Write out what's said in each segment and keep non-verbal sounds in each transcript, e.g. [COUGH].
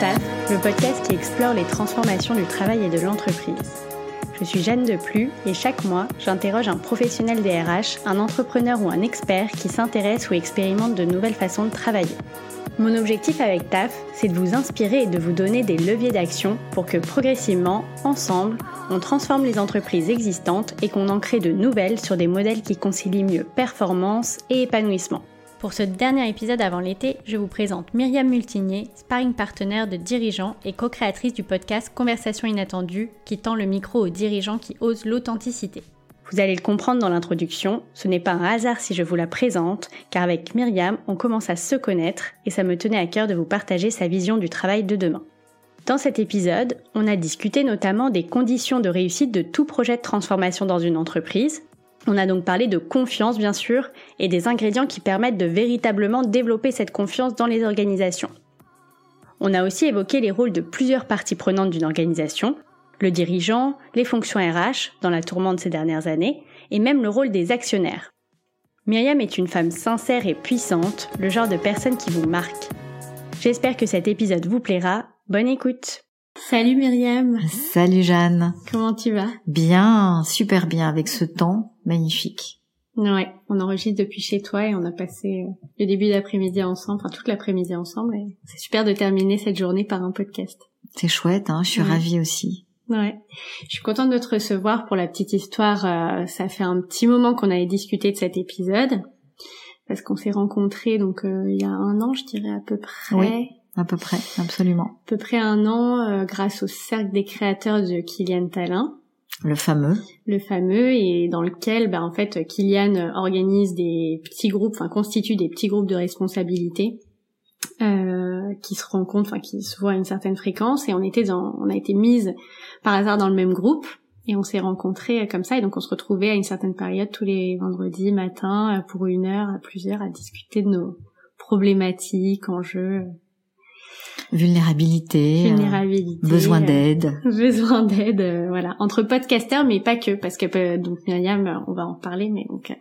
TAF, le podcast qui explore les transformations du travail et de l'entreprise. Je suis Jeanne Deplu et chaque mois, j'interroge un professionnel des RH, un entrepreneur ou un expert qui s'intéresse ou expérimente de nouvelles façons de travailler. Mon objectif avec TAF, c'est de vous inspirer et de vous donner des leviers d'action pour que progressivement, ensemble, on transforme les entreprises existantes et qu'on en crée de nouvelles sur des modèles qui concilient mieux performance et épanouissement. Pour ce dernier épisode avant l'été, je vous présente Myriam Multinier, sparring partenaire de dirigeants et co-créatrice du podcast Conversation inattendue qui tend le micro aux dirigeants qui osent l'authenticité. Vous allez le comprendre dans l'introduction, ce n'est pas un hasard si je vous la présente, car avec Myriam, on commence à se connaître et ça me tenait à cœur de vous partager sa vision du travail de demain. Dans cet épisode, on a discuté notamment des conditions de réussite de tout projet de transformation dans une entreprise, on a donc parlé de confiance, bien sûr, et des ingrédients qui permettent de véritablement développer cette confiance dans les organisations. On a aussi évoqué les rôles de plusieurs parties prenantes d'une organisation, le dirigeant, les fonctions RH dans la tourmente ces dernières années, et même le rôle des actionnaires. Myriam est une femme sincère et puissante, le genre de personne qui vous marque. J'espère que cet épisode vous plaira. Bonne écoute Salut Myriam Salut Jeanne Comment tu vas? Bien, super bien avec ce temps magnifique. Ouais, on enregistre depuis chez toi et on a passé euh, le début d'après-midi ensemble, enfin toute l'après-midi ensemble et c'est super de terminer cette journée par un podcast. C'est chouette, hein, je suis ravie aussi. Ouais, je suis contente de te recevoir pour la petite histoire. Euh, ça fait un petit moment qu'on avait discuté de cet épisode parce qu'on s'est rencontrés donc euh, il y a un an, je dirais à peu près. Oui, à peu près, absolument. À peu près un an grâce au cercle des créateurs de Kylian Talin. Le fameux. Le fameux et dans lequel, ben, en fait, Kylian organise des petits groupes, enfin constitue des petits groupes de responsabilité euh, qui se rencontrent, enfin qui se voient à une certaine fréquence. Et on était dans, on a été mise par hasard dans le même groupe et on s'est rencontrés comme ça. Et donc on se retrouvait à une certaine période tous les vendredis matin pour une heure, à plusieurs, à discuter de nos problématiques, enjeux vulnérabilité, euh, vulnérabilité besoin d'aide, [LAUGHS] besoin d'aide, euh, voilà, entre podcasteurs, mais pas que, parce que euh, donc Myriam, on va en parler, mais donc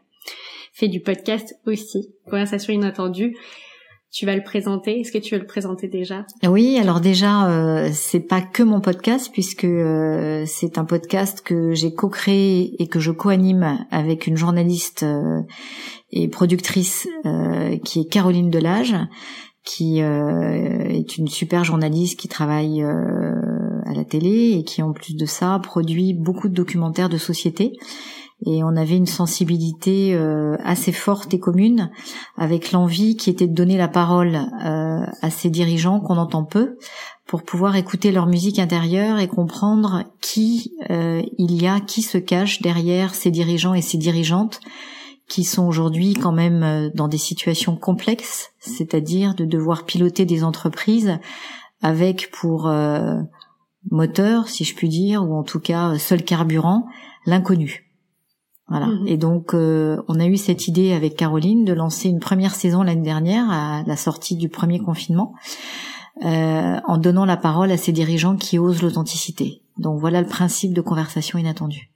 fait du podcast aussi, conversation inattendue. Tu vas le présenter? Est-ce que tu veux le présenter déjà? Oui, alors déjà, euh, c'est pas que mon podcast puisque c'est un podcast que j'ai co-créé et que je co-anime avec une journaliste et productrice qui est Caroline Delage qui euh, est une super journaliste qui travaille euh, à la télé et qui en plus de ça produit beaucoup de documentaires de société. Et on avait une sensibilité euh, assez forte et commune avec l'envie qui était de donner la parole à ces dirigeants qu'on entend peu pour pouvoir écouter leur musique intérieure et comprendre qui il y a, qui se cache derrière ces dirigeants et ces dirigeantes qui sont aujourd'hui quand même euh, dans des situations complexes, c'est-à-dire de devoir piloter des entreprises avec pour euh, moteur, si je puis dire, ou en tout cas seul carburant, l'inconnu. Voilà. Mhm. Et donc, euh, on a eu cette idée avec Caroline de lancer une première saison l'année dernière à la sortie du premier confinement, en donnant la parole à ces dirigeants qui osent l'authenticité. Donc voilà le principe de conversation inattendue.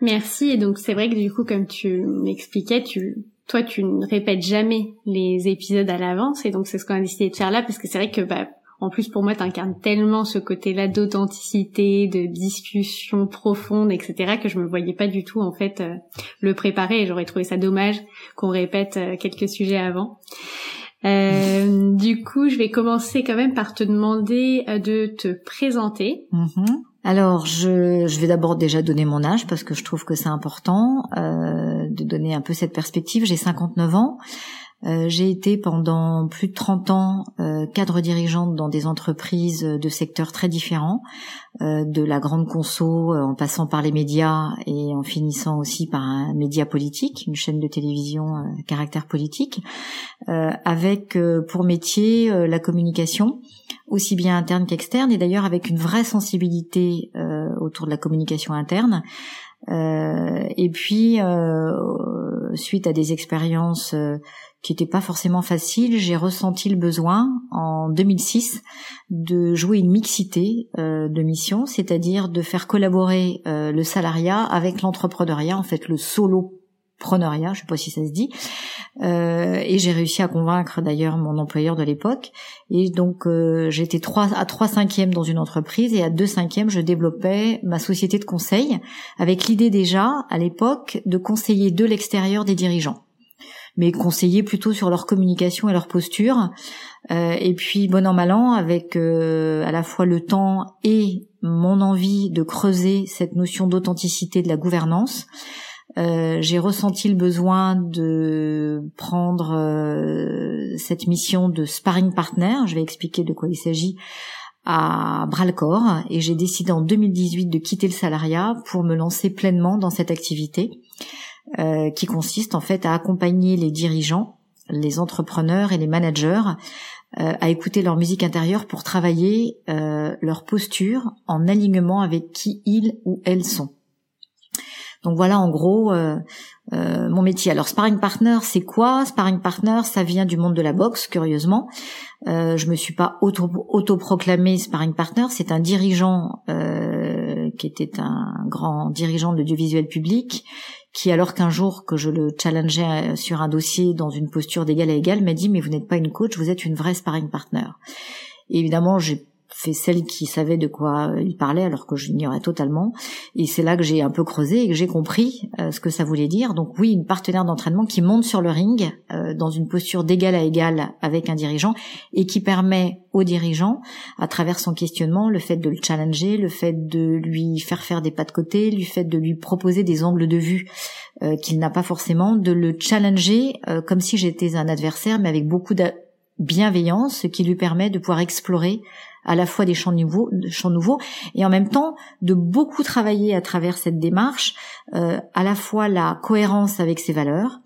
Merci. Et donc c'est vrai que du coup, comme tu m'expliquais, tu toi tu ne répètes jamais les épisodes à l'avance et donc c'est ce qu'on a décidé de faire là parce que c'est vrai que bah en plus pour moi t'incarnes tellement ce côté-là d'authenticité, de discussion profonde, etc. que je me voyais pas du tout en fait euh, le préparer et j'aurais trouvé ça dommage qu'on répète euh, quelques sujets avant. Euh, [LAUGHS] du coup, je vais commencer quand même par te demander de te présenter. Mm-hmm. Alors, je, vais d'abord déjà donner mon âge parce que je trouve que c'est important euh, de donner un peu cette perspective. J'ai 59 ans. Euh, j'ai été pendant plus de 30 ans euh, cadre dirigeante dans des entreprises de secteurs très différents, de la grande conso en passant par les médias et en finissant aussi par un média politique, une chaîne de télévision à caractère politique, avec pour métier la communication aussi bien interne qu'externe, et d'ailleurs avec une vraie sensibilité autour de la communication interne. Euh, et puis, euh, suite à des expériences qui n'était pas forcément facile, j'ai ressenti le besoin en 2006 de jouer une mixité euh, de mission, c'est-à-dire de faire collaborer euh, le salariat avec l'entrepreneuriat, en fait le solo preneuriat, je sais pas si ça se dit, euh, et j'ai réussi à convaincre d'ailleurs mon employeur de l'époque. Et donc euh, j'étais trois à trois cinquièmes dans une entreprise et à deux cinquièmes je développais ma société de conseil avec l'idée déjà à l'époque de conseiller de l'extérieur des dirigeants mais conseiller plutôt sur leur communication et leur posture. Euh, et puis bon an mal an, avec euh, à la fois le temps et mon envie de creuser cette notion d'authenticité de la gouvernance, euh, j'ai ressenti le besoin de prendre euh, cette mission de sparring partner. Je vais expliquer de quoi il s'agit à bras le corps et j'ai décidé en 2018 de quitter le salariat pour me lancer pleinement dans cette activité euh, qui consiste en fait à accompagner les dirigeants, les entrepreneurs et les managers à écouter leur musique intérieure pour travailler leur posture en alignement avec qui ils ou elles sont. Donc voilà en gros euh, euh, mon métier. Alors sparring partner, c'est quoi? Sparring partner, ça vient du monde de la boxe, curieusement. Euh, je me suis pas auto autoproclamé sparring partner. C'est un dirigeant euh, qui était un grand dirigeant de l'audiovisuel public, qui alors qu'un jour que je le challengeais sur un dossier dans une posture d'égal à égal, m'a dit mais vous n'êtes pas une coach, vous êtes une vraie sparring partner. Et évidemment, j'ai fait celle qui savait de quoi il parlait alors que j'ignorais totalement. Et c'est là que j'ai un peu creusé et que j'ai compris euh, ce que ça voulait dire. Donc oui, une partenaire d'entraînement qui monte sur le ring euh, dans une posture d'égal à égal avec un dirigeant et qui permet au dirigeant, à travers son questionnement, le fait de le challenger, le fait de lui faire faire des pas de côté, le fait de lui proposer des angles de vue euh, qu'il n'a pas forcément, de le challenger comme si j'étais un adversaire, mais avec beaucoup de bienveillance, ce qui lui permet de pouvoir explorer à la fois des champs nouveaux, champs nouveaux et en même temps de beaucoup travailler à travers cette démarche euh, à la fois la cohérence avec ses valeurs,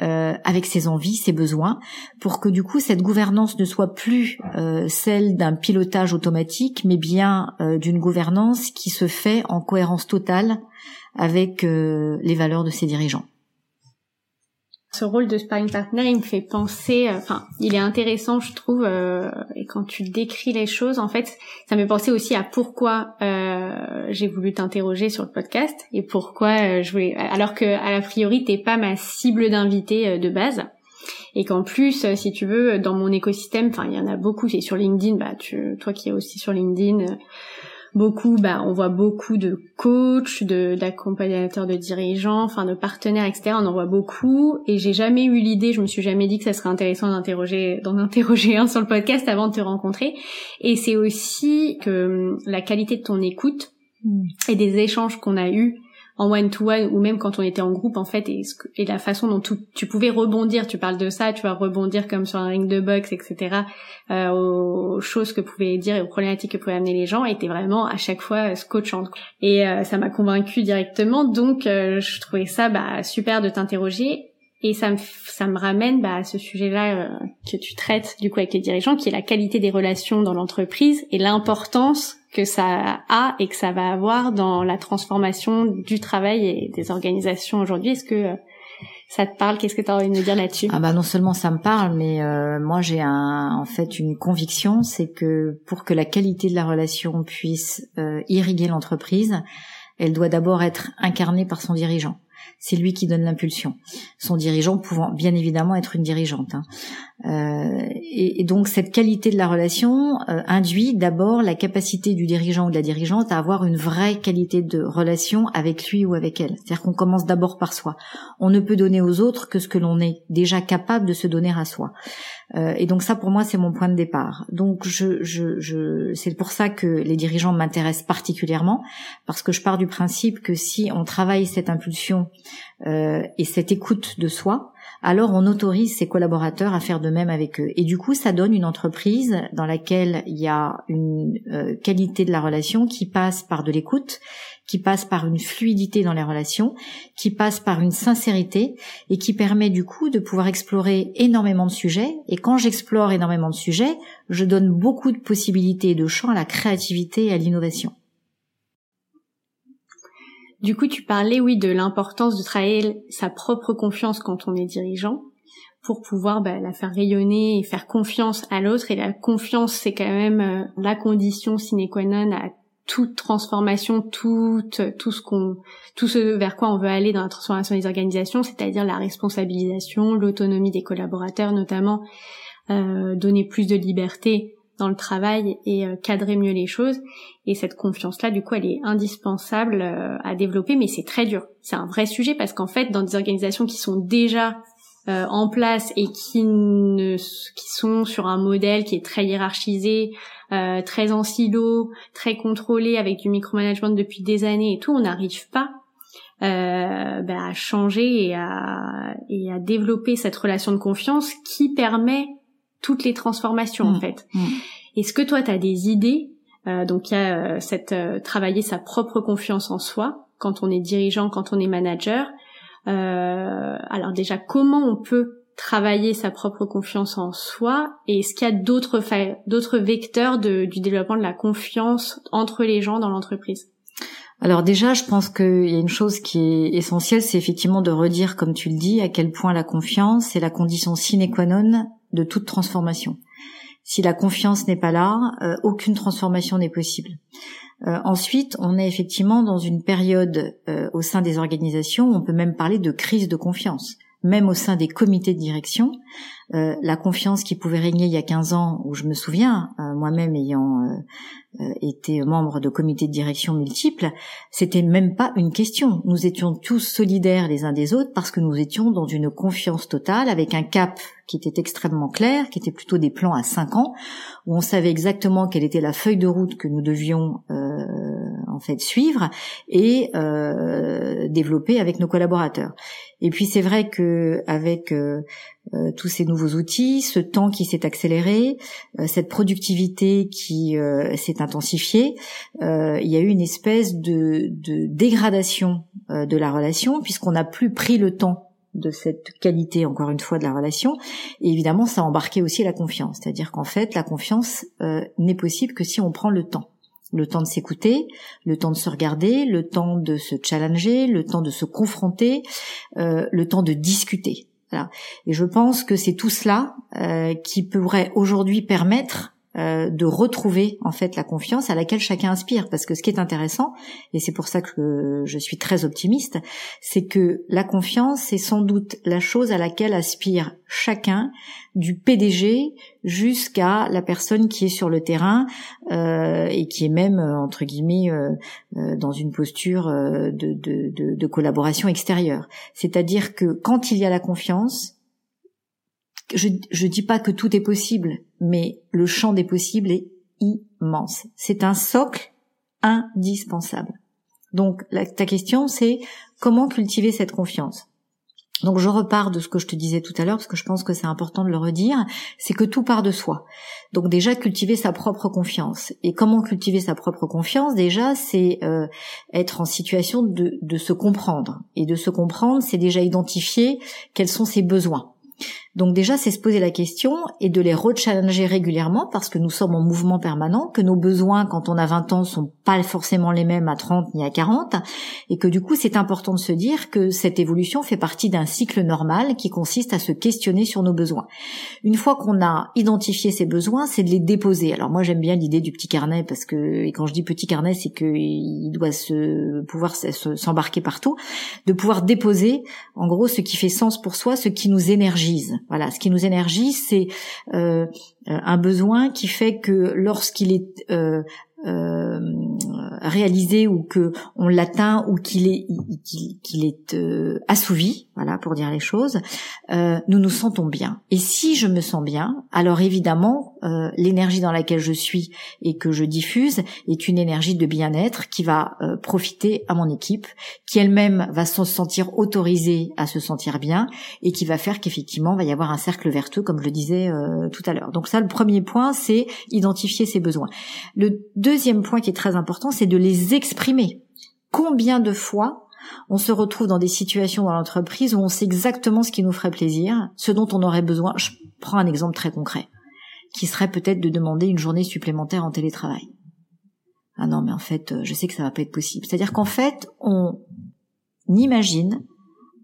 euh, avec ses envies, ses besoins, pour que du coup cette gouvernance ne soit plus euh, celle d'un pilotage automatique, mais bien d'une gouvernance qui se fait en cohérence totale avec les valeurs de ses dirigeants ce rôle de sparring partner, il me fait penser, euh, enfin, il est intéressant, je trouve, euh, et quand tu décris les choses, en fait, ça me fait penser aussi à pourquoi euh, j'ai voulu t'interroger sur le podcast et pourquoi je voulais, alors que à la priori t'es pas ma cible d'invité de base, et qu'en plus, si tu veux, dans mon écosystème, enfin, il y en a beaucoup, c'est sur LinkedIn, bah, tu, toi qui es aussi sur LinkedIn beaucoup, bah, on voit beaucoup de coachs, de d'accompagnateurs de dirigeants, enfin de partenaires, etc. On en voit beaucoup, et j'ai jamais eu l'idée, je me suis jamais dit que ça serait intéressant d'interroger, d'en interroger un sur le podcast avant de te rencontrer. Et c'est aussi que la qualité de ton écoute et des échanges qu'on a eus en one-to-one ou même quand on était en groupe en fait et, la façon dont tu pouvais rebondir, tu parles de ça, tu vas rebondir comme sur un ring de boxe, etc. Euh, aux choses que pouvaient dire et aux problématiques que pouvaient amener les gens était vraiment à chaque fois euh, scotchante. Et euh, ça m'a convaincu directement, donc euh, je trouvais ça bah, super de t'interroger et ça me, ça me ramène bah, à ce sujet-là euh, que tu traites du coup avec les dirigeants, qui est la qualité des relations dans l'entreprise et l'importance que ça a et que ça va avoir dans la transformation du travail et des organisations aujourd'hui. Est-ce que euh, ça te parle? Qu'est-ce que tu as envie de me dire là-dessus? Ah bah non seulement ça me parle, mais euh, moi j'ai un, en fait une conviction, c'est que pour que la qualité de la relation puisse irriguer l'entreprise, elle doit d'abord être incarnée par son dirigeant c'est lui qui donne l'impulsion. Son dirigeant pouvant bien évidemment être une dirigeante. Hein. Euh, et, donc cette qualité de la relation euh, induit d'abord la capacité du dirigeant ou de la dirigeante à avoir une vraie qualité de relation avec lui ou avec elle. C'est-à-dire qu'on commence d'abord par soi. On ne peut donner aux autres que ce que l'on est déjà capable de se donner à soi. Euh, et donc ça, pour moi, c'est mon point de départ. Donc je, je, je c'est pour ça que les dirigeants m'intéressent particulièrement, parce que je pars du principe que si on travaille cette impulsion euh, et cette écoute de soi, alors on autorise ses collaborateurs à faire de même avec eux. Et du coup, ça donne une entreprise dans laquelle il y a une euh, qualité de la relation qui passe par de l'écoute, qui passe par une fluidité dans les relations, qui passe par une sincérité et qui permet du coup de pouvoir explorer énormément de sujets. Et quand j'explore énormément de sujets, je donne beaucoup de possibilités et de champs à la créativité et à l'innovation. Du coup, tu parlais, oui, de l'importance de travailler sa propre confiance quand on est dirigeant pour pouvoir bah, la faire rayonner et faire confiance à l'autre. Et la confiance, c'est quand même euh, la condition sine qua non à toute transformation, tout, tout ce qu'on, tout ce vers quoi on veut aller dans la transformation des organisations, c'est-à-dire la responsabilisation, l'autonomie des collaborateurs, notamment euh, donner plus de liberté dans le travail et euh, cadrer mieux les choses. Et cette confiance-là, du coup, elle est indispensable euh, à développer, mais c'est très dur. C'est un vrai sujet parce qu'en fait, dans des organisations qui sont déjà euh, en place et qui ne qui sont sur un modèle qui est très hiérarchisé, euh, très en silo, très contrôlé avec du micromanagement depuis des années et tout, on n'arrive pas euh, bah, à changer et à, et à développer cette relation de confiance qui permet toutes les transformations en mmh. fait. Mmh. Est-ce que toi tu as des idées euh, donc il y a euh, cette travailler sa propre confiance en soi quand on est dirigeant, quand on est manager, euh, alors déjà, comment on peut travailler sa propre confiance en soi et est-ce qu'il y a d'autres d'autres vecteurs du développement de la confiance entre les gens dans l'entreprise? Alors déjà, je pense qu'il y a une chose qui est essentielle, c'est effectivement de redire, comme tu le dis, à quel point la confiance est la condition sine qua non de toute transformation. Si la confiance n'est pas là, euh, aucune transformation n'est possible. Euh, ensuite, on est effectivement dans une période euh, au sein des organisations, on peut même parler de crise de confiance. Même au sein des comités de direction, euh, la confiance qui pouvait régner il y a 15 ans, où je me souviens, moi-même ayant été membre de comités de direction multiples, c'était même pas une question. Nous étions tous solidaires les uns des autres parce que nous étions dans une confiance totale, avec un cap qui était extrêmement clair, qui était plutôt des plans à 5 ans, où on savait exactement quelle était la feuille de route que nous devions en fait suivre et euh, développer avec nos collaborateurs. Et puis c'est vrai que avec euh, euh, tous ces nouveaux outils, ce temps qui s'est accéléré, cette productivité qui s'est intensifiée, il y a eu une espèce de, de dégradation de la relation puisqu'on n'a plus pris le temps de cette qualité, encore une fois, de la relation. Et évidemment, ça a embarqué aussi la confiance. C'est-à-dire qu'en fait, la confiance n'est possible que si on prend le temps le temps de s'écouter, le temps de se regarder, le temps de se challenger, le temps de se confronter, euh, le temps de discuter. Et je pense que c'est tout cela euh, qui pourrait aujourd'hui permettre euh, de retrouver en fait la confiance à laquelle chacun aspire. Parce que ce qui est intéressant, et c'est pour ça que je suis très optimiste, c'est que la confiance, c'est sans doute la chose à laquelle aspire chacun, du PDG jusqu'à la personne qui est sur le terrain euh, et qui est même euh, entre guillemets dans une posture de, de, de collaboration extérieure. C'est-à-dire que quand il y a la confiance, je je dis pas que tout est possible, mais le champ des possibles est immense. C'est un socle indispensable. Donc ta question c'est comment cultiver cette confiance? Donc je repars de ce que je te disais tout à l'heure parce que je pense que c'est important de le redire, c'est que tout part de soi. Donc déjà cultiver sa propre confiance. Et comment cultiver sa propre confiance? Déjà c'est euh, être en situation de, de se comprendre. Et de se comprendre, c'est déjà identifier quels sont ses besoins. Donc déjà, c'est se poser la question et de les rechallenger régulièrement parce que nous sommes en mouvement permanent, que nos besoins quand on a 20 ans sont pas forcément les mêmes à 30 ni à 40 et que du coup, c'est important de se dire que cette évolution fait partie d'un cycle normal qui consiste à se questionner sur nos besoins. Une fois qu'on a identifié ces besoins, c'est de les déposer. Alors moi, j'aime bien l'idée du petit carnet parce que quand je dis petit carnet, c'est qu'il doit se pouvoir s'embarquer partout, de pouvoir déposer en gros ce qui fait sens pour soi, ce qui nous énergise. Voilà, ce qui nous énergise, c'est euh, un besoin qui fait que lorsqu'il est euh, euh, réalisé ou que on l'atteint ou qu'il est qu'il est euh, assouvi, voilà pour dire les choses, euh, nous nous sentons bien. Et si je me sens bien, alors évidemment euh, l'énergie dans laquelle je suis et que je diffuse est une énergie de bien-être qui va euh, profiter à mon équipe, qui elle-même va se sentir autorisée à se sentir bien et qui va faire qu'effectivement va y avoir un cercle vertueux comme je le disais tout à l'heure. Donc ça, le premier point, c'est identifier ses besoins. Le deuxième point qui est très important, c'est de les exprimer. Combien de fois on se retrouve dans des situations dans l'entreprise où on sait exactement ce qui nous ferait plaisir, ce dont on aurait besoin. Je prends un exemple très concret, qui serait peut-être de demander une journée supplémentaire en télétravail. Ah non, mais en fait, je sais que ça va pas être possible. C'est-à-dire qu'en fait, on imagine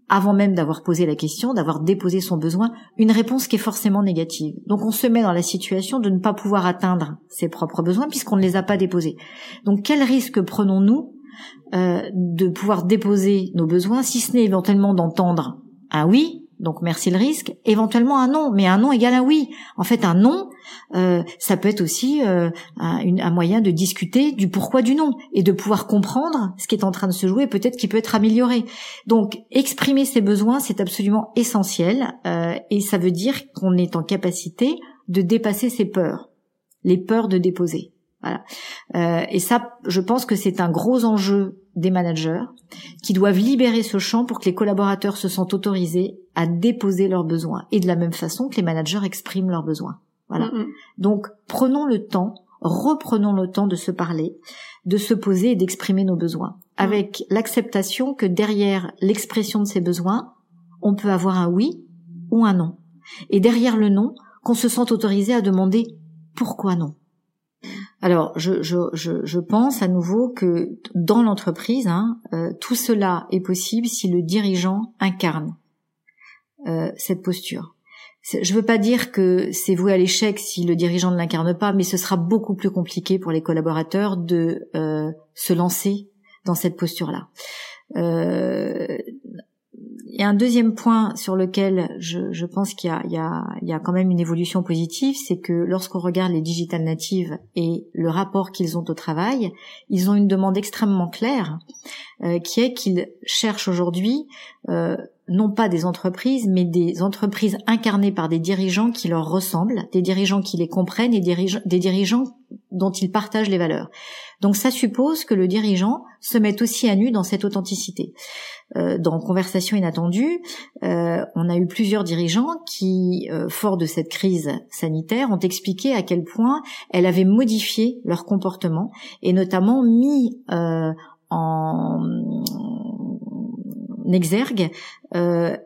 avant même d'avoir posé la question, d'avoir déposé son besoin, une réponse qui est forcément négative. Donc on se met dans la situation de ne pas pouvoir atteindre ses propres besoins puisqu'on ne les a pas déposés. Donc quel risque prenons-nous euh, de pouvoir déposer nos besoins, si ce n'est éventuellement d'entendre un oui, donc merci le risque, éventuellement un non, mais un non égale un oui. En fait, un non, euh, ça peut être aussi euh, un, moyen de discuter du pourquoi du non et de pouvoir comprendre ce qui est en train de se jouer, peut-être qui peut être amélioré. Donc, exprimer ses besoins, c'est absolument essentiel euh, et ça veut dire qu'on est en capacité de dépasser ses peurs, les peurs de déposer. Voilà. et ça, je pense que c'est un gros enjeu des managers qui doivent libérer ce champ pour que les collaborateurs se sentent autorisés à déposer leurs besoins et de la même façon que les managers expriment leurs besoins. Voilà. Donc prenons le temps, reprenons le temps de se parler, de se poser et d'exprimer nos besoins avec l'acceptation que derrière l'expression de ces besoins, on peut avoir un oui ou un non. Et derrière le non, qu'on se sente autorisé à demander pourquoi non. Alors, je, je, je, pense à nouveau que dans l'entreprise, hein, euh, tout cela est possible si le dirigeant incarne euh, cette posture. Je ne veux pas dire que c'est voué à l'échec si le dirigeant ne l'incarne pas, mais ce sera beaucoup plus compliqué pour les collaborateurs de euh, se lancer dans cette posture-là. Euh, il y a un deuxième point sur lequel je, pense qu'il y a, quand même une évolution positive, c'est que lorsqu'on regarde les digital natives et le rapport qu'ils ont au travail, ils ont une demande extrêmement claire, euh, qui est qu'ils cherchent aujourd'hui euh, non pas des entreprises, mais des entreprises incarnées par des dirigeants qui leur ressemblent, des dirigeants qui les comprennent et des dirigeants dont ils partagent les valeurs. Donc ça suppose que le dirigeant se mette aussi à nu dans cette authenticité. Euh, dans Conversation inattendue, euh, on a eu plusieurs dirigeants qui, euh, forts de cette crise sanitaire, ont expliqué à quel point elle avait modifié leur comportement et notamment mis en exergue la,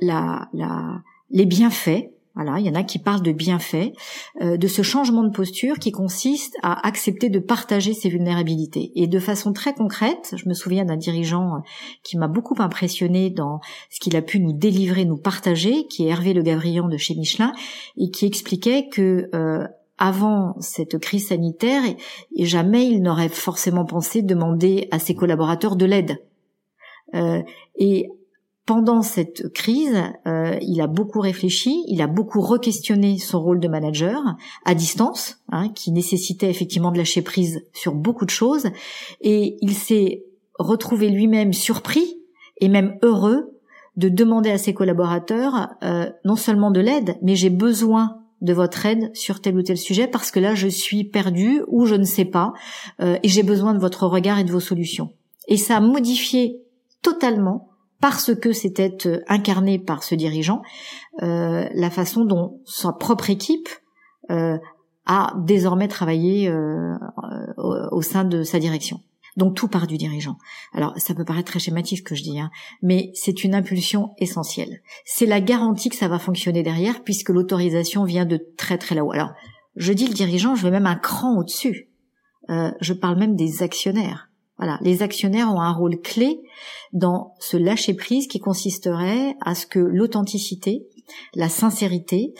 la, la, les bienfaits voilà, il y en a qui parlent de bienfaits, euh, de ce changement de posture qui consiste à accepter de partager ses vulnérabilités. Et de façon très concrète, je me souviens d'un dirigeant qui m'a beaucoup impressionné dans ce qu'il a pu nous délivrer, nous partager, qui est Hervé Le Gavrian de chez Michelin, et qui expliquait que euh, avant cette crise sanitaire, jamais il n'aurait forcément pensé demander à ses collaborateurs de l'aide. Euh, et pendant cette crise, euh, il a beaucoup réfléchi, il a beaucoup re-questionné son rôle de manager à distance, hein, qui nécessitait effectivement de lâcher prise sur beaucoup de choses, et il s'est retrouvé lui-même surpris et même heureux de demander à ses collaborateurs euh, non seulement de l'aide, mais j'ai besoin de votre aide sur tel ou tel sujet parce que là je suis perdu ou je ne sais pas et j'ai besoin de votre regard et de vos solutions. Et ça a modifié totalement parce que c'était euh, incarné par ce dirigeant, euh, la façon dont sa propre équipe euh, a désormais travaillé au, sein de sa direction. Donc tout part du dirigeant. Alors ça peut paraître très schématique que je dis, hein, mais c'est une impulsion essentielle. C'est la garantie que ça va fonctionner derrière puisque l'autorisation vient de très très là-haut. Alors je dis le dirigeant, je vais même un cran au-dessus. je parle même des actionnaires. Voilà, les actionnaires ont un rôle clé dans ce lâcher prise qui consisterait à ce que l'authenticité, la sincérité,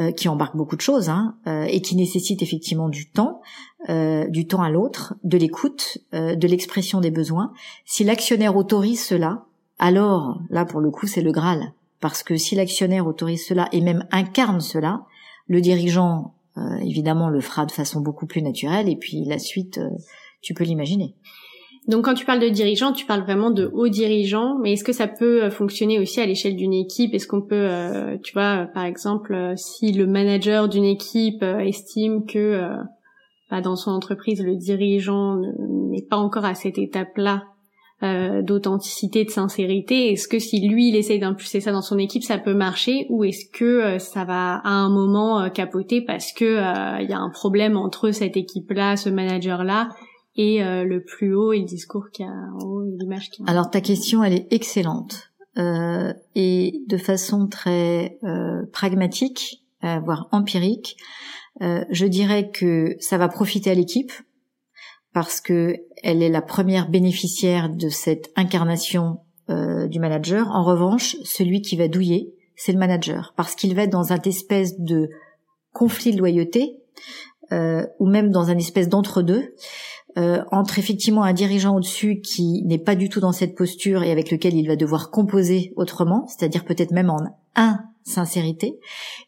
euh, qui embarque beaucoup de choses hein, euh, et qui nécessite effectivement du temps, euh, du temps à l'autre, de l'écoute, de l'expression des besoins. Si l'actionnaire autorise cela, alors là pour le coup c'est le Graal, parce que si l'actionnaire autorise cela et même incarne cela, le dirigeant évidemment le fera de façon beaucoup plus naturelle et puis la suite, tu peux l'imaginer. Donc quand tu parles de dirigeants, tu parles vraiment de hauts dirigeants, mais est-ce que ça peut euh, fonctionner aussi à l'échelle d'une équipe? Est-ce qu'on peut, euh, tu vois, par exemple, euh, si le manager d'une équipe estime que bah, dans son entreprise, le dirigeant n'est pas encore à cette étape-là d'authenticité, de sincérité, est-ce que si lui, il essaye d'impulser ça dans son équipe, ça peut marcher? Ou est-ce que ça va à un moment capoter parce que il y a un problème entre cette équipe-là, ce manager-là et euh, le plus haut et le discours qu'il y a en haut et l'image qu'il y a. Alors ta question, elle est excellente euh, et de façon très euh, pragmatique, euh, voire empirique, euh, je dirais que ça va profiter à l'équipe parce que elle est la première bénéficiaire de cette incarnation euh, du manager. En revanche, celui qui va douiller, c'est le manager, parce qu'il va être dans un espèce de conflit de loyauté, euh, ou même dans un espèce d'entre-deux, euh, entre effectivement un dirigeant au-dessus qui n'est pas du tout dans cette posture et avec lequel il va devoir composer autrement, c'est-à-dire peut-être même en un sincérité,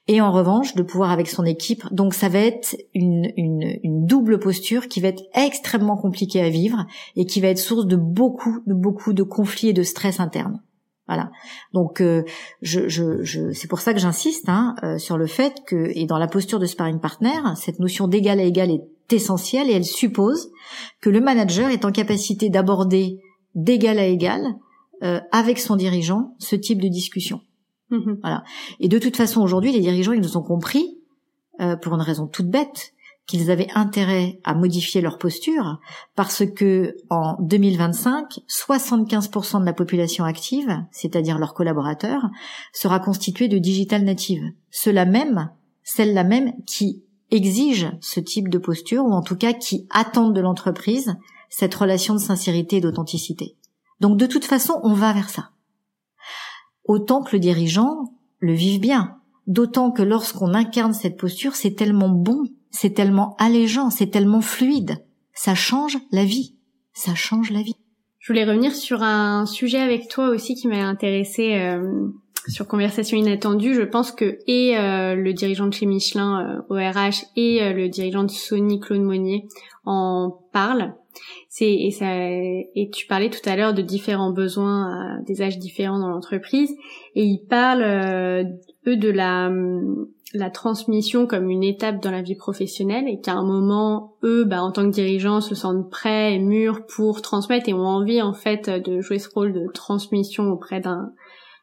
et en revanche de pouvoir avec son équipe. Donc ça va être une, une, une, double posture qui va être extrêmement compliquée à vivre et qui va être source de beaucoup, de beaucoup de conflits et de stress internes. Voilà. Donc euh, je, je, je c'est pour ça que j'insiste hein, euh, sur le fait que et dans la posture de sparring partner, cette notion d'égal à égal est essentielle et elle suppose que le manager est en capacité d'aborder d'égal à égal euh, avec son dirigeant ce type de discussion. Mhm. Voilà. Et de toute façon, aujourd'hui, les dirigeants, ils nous ont compris, euh, pour une raison toute bête, qu'ils avaient intérêt à modifier leur posture parce que en 2025, 75% de la population active, c'est-à-dire leurs collaborateurs, sera constituée de digital natives. Cela même, celles-là même qui exigent ce type de posture ou en tout cas qui attendent de l'entreprise cette relation de sincérité et d'authenticité. Donc de toute façon, on va vers ça autant que le dirigeant le vive bien. D'autant que lorsqu'on incarne cette posture, c'est tellement bon, c'est tellement allégeant, c'est tellement fluide. Ça change la vie. Ça change la vie. Je voulais revenir sur un sujet avec toi aussi qui m'a intéressé euh, sur conversation inattendue. Je pense que et euh, le dirigeant de chez Michelin euh, ORH et euh, le dirigeant de Sony Claude Monnier en parlent c'est et ça et tu parlais tout à l'heure de différents besoins à des âges différents dans l'entreprise et ils parlent euh, eux de la la transmission comme une étape dans la vie professionnelle et qu'à un moment eux bah, en tant que dirigeants se sentent prêts et mûrs pour transmettre et ont envie en fait de jouer ce rôle de transmission auprès d'un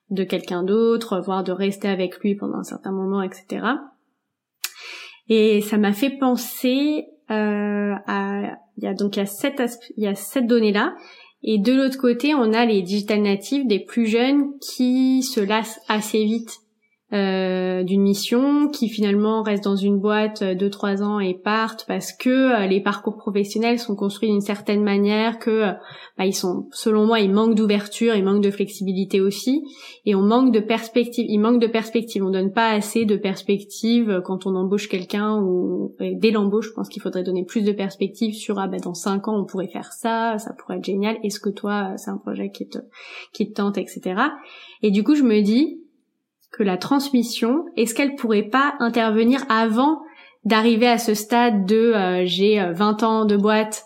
de quelqu'un d'autre voire de rester avec lui pendant un certain moment etc et ça m'a fait penser euh, à il y a donc il y a cette il y a cette donnée là et de l'autre côté on a les digital natives des plus jeunes qui se lassent assez vite euh, d'une mission qui finalement reste dans une boîte euh, deux trois ans et partent parce que euh, les parcours professionnels sont construits d'une certaine manière que bah, ils sont selon moi ils manquent d'ouverture ils manquent de flexibilité aussi. Et on manque de perspective il manque de perspective. On donne pas assez de perspective quand on embauche quelqu'un ou dès l'embauche je pense qu'il faudrait donner plus de perspective sur ah bah dans cinq ans on pourrait faire ça ça pourrait être génial. Est-ce que toi c'est un projet qui te qui te tente etc et du coup je me dis la transmission, est-ce qu'elle pourrait pas intervenir avant d'arriver à ce stade de euh, j'ai 20 euh, ans de boîte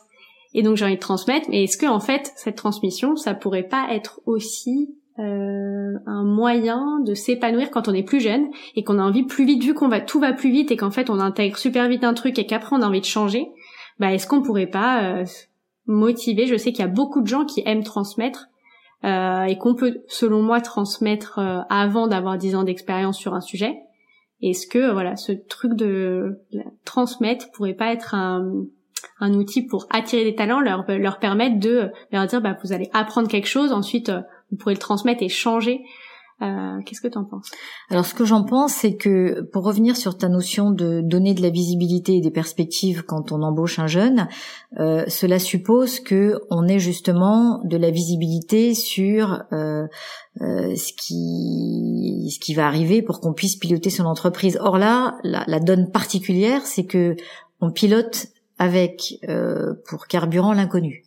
et donc j'ai envie de transmettre, mais est-ce que en fait cette transmission, ça pourrait pas être aussi euh, un moyen de s'épanouir quand on est plus jeune et qu'on a envie plus vite vu qu'on va tout va plus vite et qu'en fait on intègre super vite un truc et qu'après on a envie de changer, bah est-ce qu'on pourrait pas motiver? Je sais qu'il y a beaucoup de gens qui aiment transmettre euh, et qu'on peut, selon moi, transmettre euh, avant d'avoir 10 ans d'expérience sur un sujet. Est-ce que voilà, ce truc de transmettre pourrait pas être un, outil pour attirer des talents, leur leur permettre de leur dire bah vous allez apprendre quelque chose, ensuite euh, vous pourrez le transmettre et changer euh, qu'est-ce que tu en penses? Alors ce que j'en pense, c'est que pour revenir sur ta notion de donner de la visibilité et des perspectives quand on embauche un jeune, euh, cela suppose que on ait justement de la visibilité sur euh, ce qui ce qui va arriver pour qu'on puisse piloter son entreprise. Or là, la, la donne particulière, c'est que on pilote avec pour carburant l'inconnu.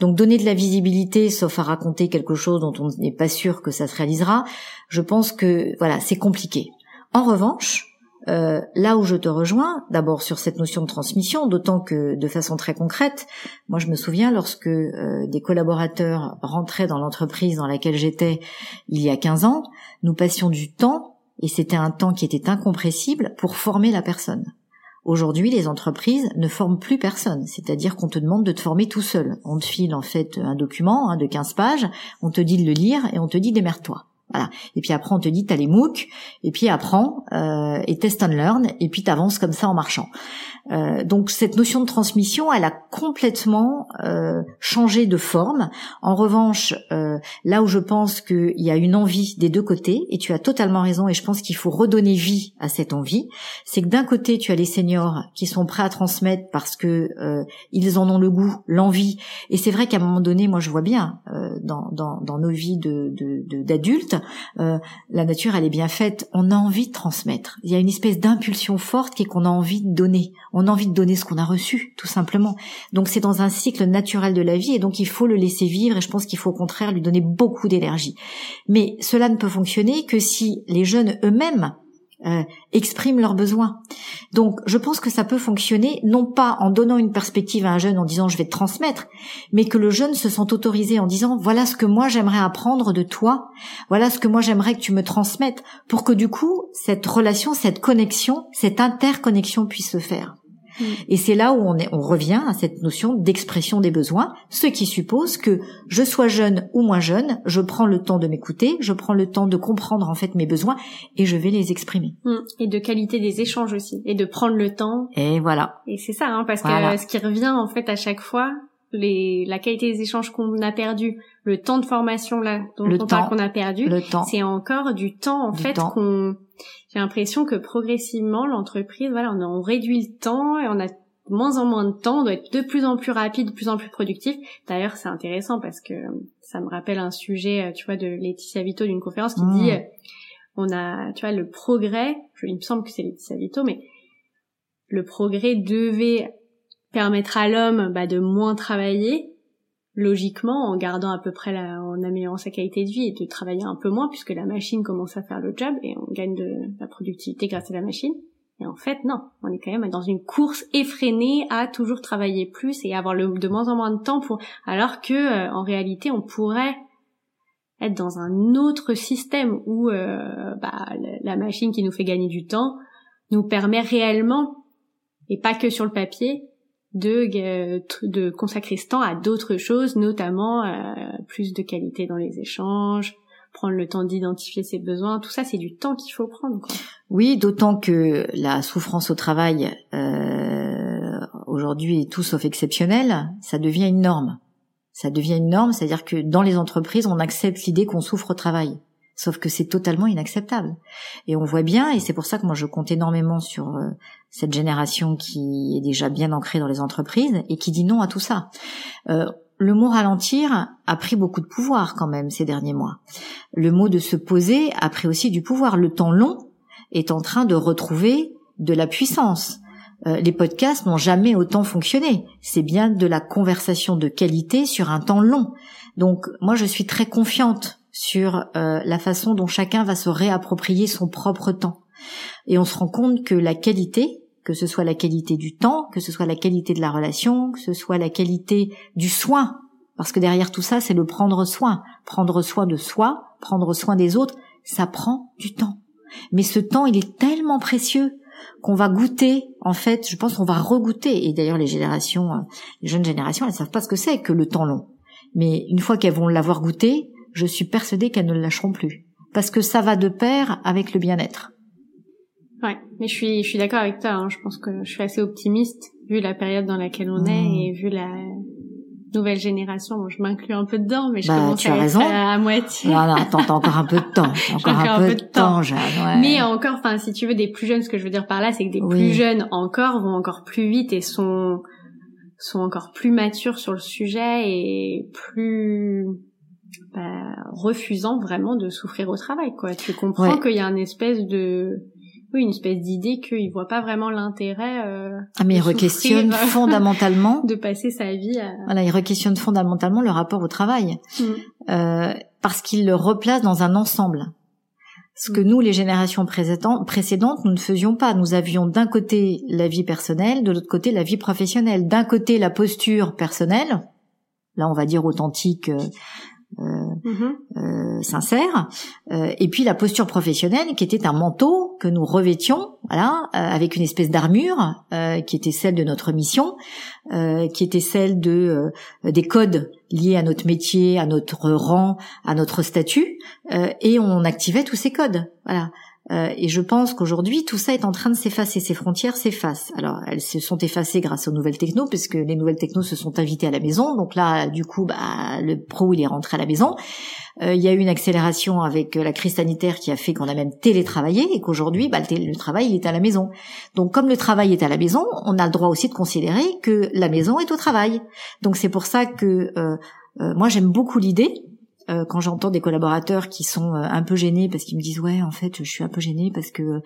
Donc donner de la visibilité, sauf à raconter quelque chose dont on n'est pas sûr que ça se réalisera, je pense que voilà, c'est compliqué. En revanche, euh, là où je te rejoins, d'abord sur cette notion de transmission, d'autant que de façon très concrète, moi je me souviens lorsque euh, des collaborateurs rentraient dans l'entreprise dans laquelle j'étais il y a 15 ans, nous passions du temps, et c'était un temps qui était incompressible, pour former la personne. Aujourd'hui, les entreprises ne forment plus personne, c'est-à-dire qu'on te demande de te former tout seul. On te file en fait un document hein, de 15 pages, on te dit de le lire et on te dit démerde-toi. Et puis après, on te dit, t'as les MOOC, et puis apprends, euh, et test and learn, et puis t'avances comme ça en marchant. Euh, donc cette notion de transmission, elle a complètement euh, changé de forme. En revanche, euh, là où je pense qu'il y a une envie des deux côtés, et tu as totalement raison, et je pense qu'il faut redonner vie à cette envie, c'est que d'un côté tu as les seniors qui sont prêts à transmettre parce que euh, ils en ont le goût, l'envie, et c'est vrai qu'à un moment donné, moi je vois bien dans, nos vies de, d'adultes, de, la nature elle est bien faite, on a envie de transmettre. Il y a une espèce d'impulsion forte qui est qu'on a envie de donner on a envie de donner ce qu'on a reçu, tout simplement. Donc c'est dans un cycle naturel de la vie et donc il faut le laisser vivre et je pense qu'il faut au contraire lui donner beaucoup d'énergie. Mais cela ne peut fonctionner que si les jeunes eux-mêmes euh, expriment leurs besoins. Donc je pense que ça peut fonctionner non pas en donnant une perspective à un jeune en disant je vais te transmettre, mais que le jeune se sente autorisé en disant voilà ce que moi j'aimerais apprendre de toi, voilà ce que moi j'aimerais que tu me transmettes, pour que du coup cette relation, cette connexion, cette interconnexion puisse se faire. Et c'est là où on, est, on revient à cette notion d'expression des besoins, ce qui suppose que je sois jeune ou moins jeune, je prends le temps de m'écouter, je prends le temps de comprendre en fait mes besoins et je vais les exprimer. Mm. Et de qualité des échanges aussi, et de prendre le temps. Et voilà. Et c'est ça, hein, parce que ce qui revient en fait à chaque fois, les, la qualité des échanges qu'on a perdu, le temps de formation là dont on parle qu'on a perdu, c'est encore du temps en fait qu'on j'ai l'impression que progressivement l'entreprise voilà on, on, réduit le temps et on a moins en moins de temps, on doit être de plus en plus rapide, de plus en plus productif. D'ailleurs, c'est intéressant parce que ça me rappelle un sujet, tu vois, de Laetitia Vito d'une conférence qui dit, mmh. on a, tu vois, le progrès, il me semble que c'est Laetitia Vito, mais le progrès devait permettre à l'homme bah, de moins travailler, logiquement en gardant à peu près la, en améliorant sa qualité de vie et de travailler un peu moins puisque la machine commence à faire le job et on gagne de la productivité grâce à la machine. Et en fait, non, on est quand même dans une course effrénée à toujours travailler plus et avoir de moins en moins de temps pour, alors que euh, en réalité, on pourrait être dans un autre système où euh, bah, la machine qui nous fait gagner du temps nous permet réellement, et pas que sur le papier, de, euh, de consacrer ce temps à d'autres choses, notamment euh, plus de qualité dans les échanges, prendre le temps d'identifier ses besoins, tout ça c'est du temps qu'il faut prendre. Quoi. Oui, d'autant que la souffrance au travail euh, aujourd'hui est tout sauf exceptionnelle, ça devient une norme. Ça devient une norme, c'est-à-dire que dans les entreprises, on accepte l'idée qu'on souffre au travail. Sauf que c'est totalement inacceptable. Et on voit bien, et c'est pour ça que moi je compte énormément sur euh, cette génération qui est déjà bien ancrée dans les entreprises et qui dit non à tout ça. Euh, le mot ralentir a pris beaucoup de pouvoir quand même ces derniers mois. Le mot de se poser a pris aussi du pouvoir. Le temps long est en train de retrouver de la puissance. Euh, les podcasts n'ont jamais autant fonctionné. C'est bien de la conversation de qualité sur un temps long. Donc moi je suis très confiante sur euh, la façon dont chacun va se réapproprier son propre temps. Et on se rend compte que la qualité, que ce soit la qualité du temps, que ce soit la qualité de la relation, que ce soit la qualité du soin, parce que derrière tout ça, c'est le prendre soin. Prendre soin de soi, prendre soin des autres, ça prend du temps. Mais ce temps, il est tellement précieux qu'on va goûter, en fait, je pense qu'on va regoûter. Et d'ailleurs, les générations, euh, les jeunes générations, elles savent pas ce que c'est que le temps long. Mais une fois qu'elles vont l'avoir goûté, je suis persuadée qu'elles ne le lâcheront plus. Parce que ça va de pair avec le bien-être. Ouais, mais je suis, je suis d'accord avec toi. Hein. Je pense que je suis assez optimiste vu la période dans laquelle on est mmh. et vu la nouvelle génération. Bon, je m'inclus un peu dedans, mais je bah, commence à, raison. à moitié. Non, non, attends, t'as encore un peu de temps. [LAUGHS] Encore, un, peu de temps, Jeanne. Ouais. Mais encore, enfin, si tu veux des plus jeunes, ce que je veux dire par là, c'est que des plus jeunes encore vont encore plus vite et sont sont encore plus matures sur le sujet et plus bah, refusant vraiment de souffrir au travail quoi tu comprends qu'il y a une espèce de oui une espèce d'idée qu'il voit pas vraiment l'intérêt euh, ah mais il requestionne fondamentalement [LAUGHS] de passer sa vie à... voilà il requestionne fondamentalement le rapport au travail mm. euh, parce qu'il le replace dans un ensemble ce que mm. nous, les générations précédentes, nous ne faisions pas. Nous avions d'un côté la vie personnelle, de l'autre côté la vie professionnelle. D'un côté la posture personnelle, là on va dire authentique, euh, mm-hmm. sincère. et puis la posture professionnelle, qui était un manteau que nous revêtions, voilà, avec une espèce d'armure qui était celle de notre mission, qui était celle de des codes liés à notre métier, à notre rang, à notre statut, et on activait tous ces codes. Voilà. Euh, et je pense qu'aujourd'hui, tout ça est en train de s'effacer. Ces frontières s'effacent. Alors, elles se sont effacées grâce aux nouvelles technos, puisque les nouvelles technos se sont invitées à la maison. Donc là, du coup, bah, le pro, il est rentré à la maison. Euh, il y a eu une accélération avec la crise sanitaire qui a fait qu'on a même télétravaillé et qu'aujourd'hui, bah, le, travail, il est à la maison. Donc, comme le travail est à la maison, on a le droit aussi de considérer que la maison est au travail. Donc, c'est pour ça que euh, moi, j'aime beaucoup l'idée euh, quand j'entends des collaborateurs qui sont euh, un peu gênés parce qu'ils me disent ouais en fait je suis un peu gêné parce que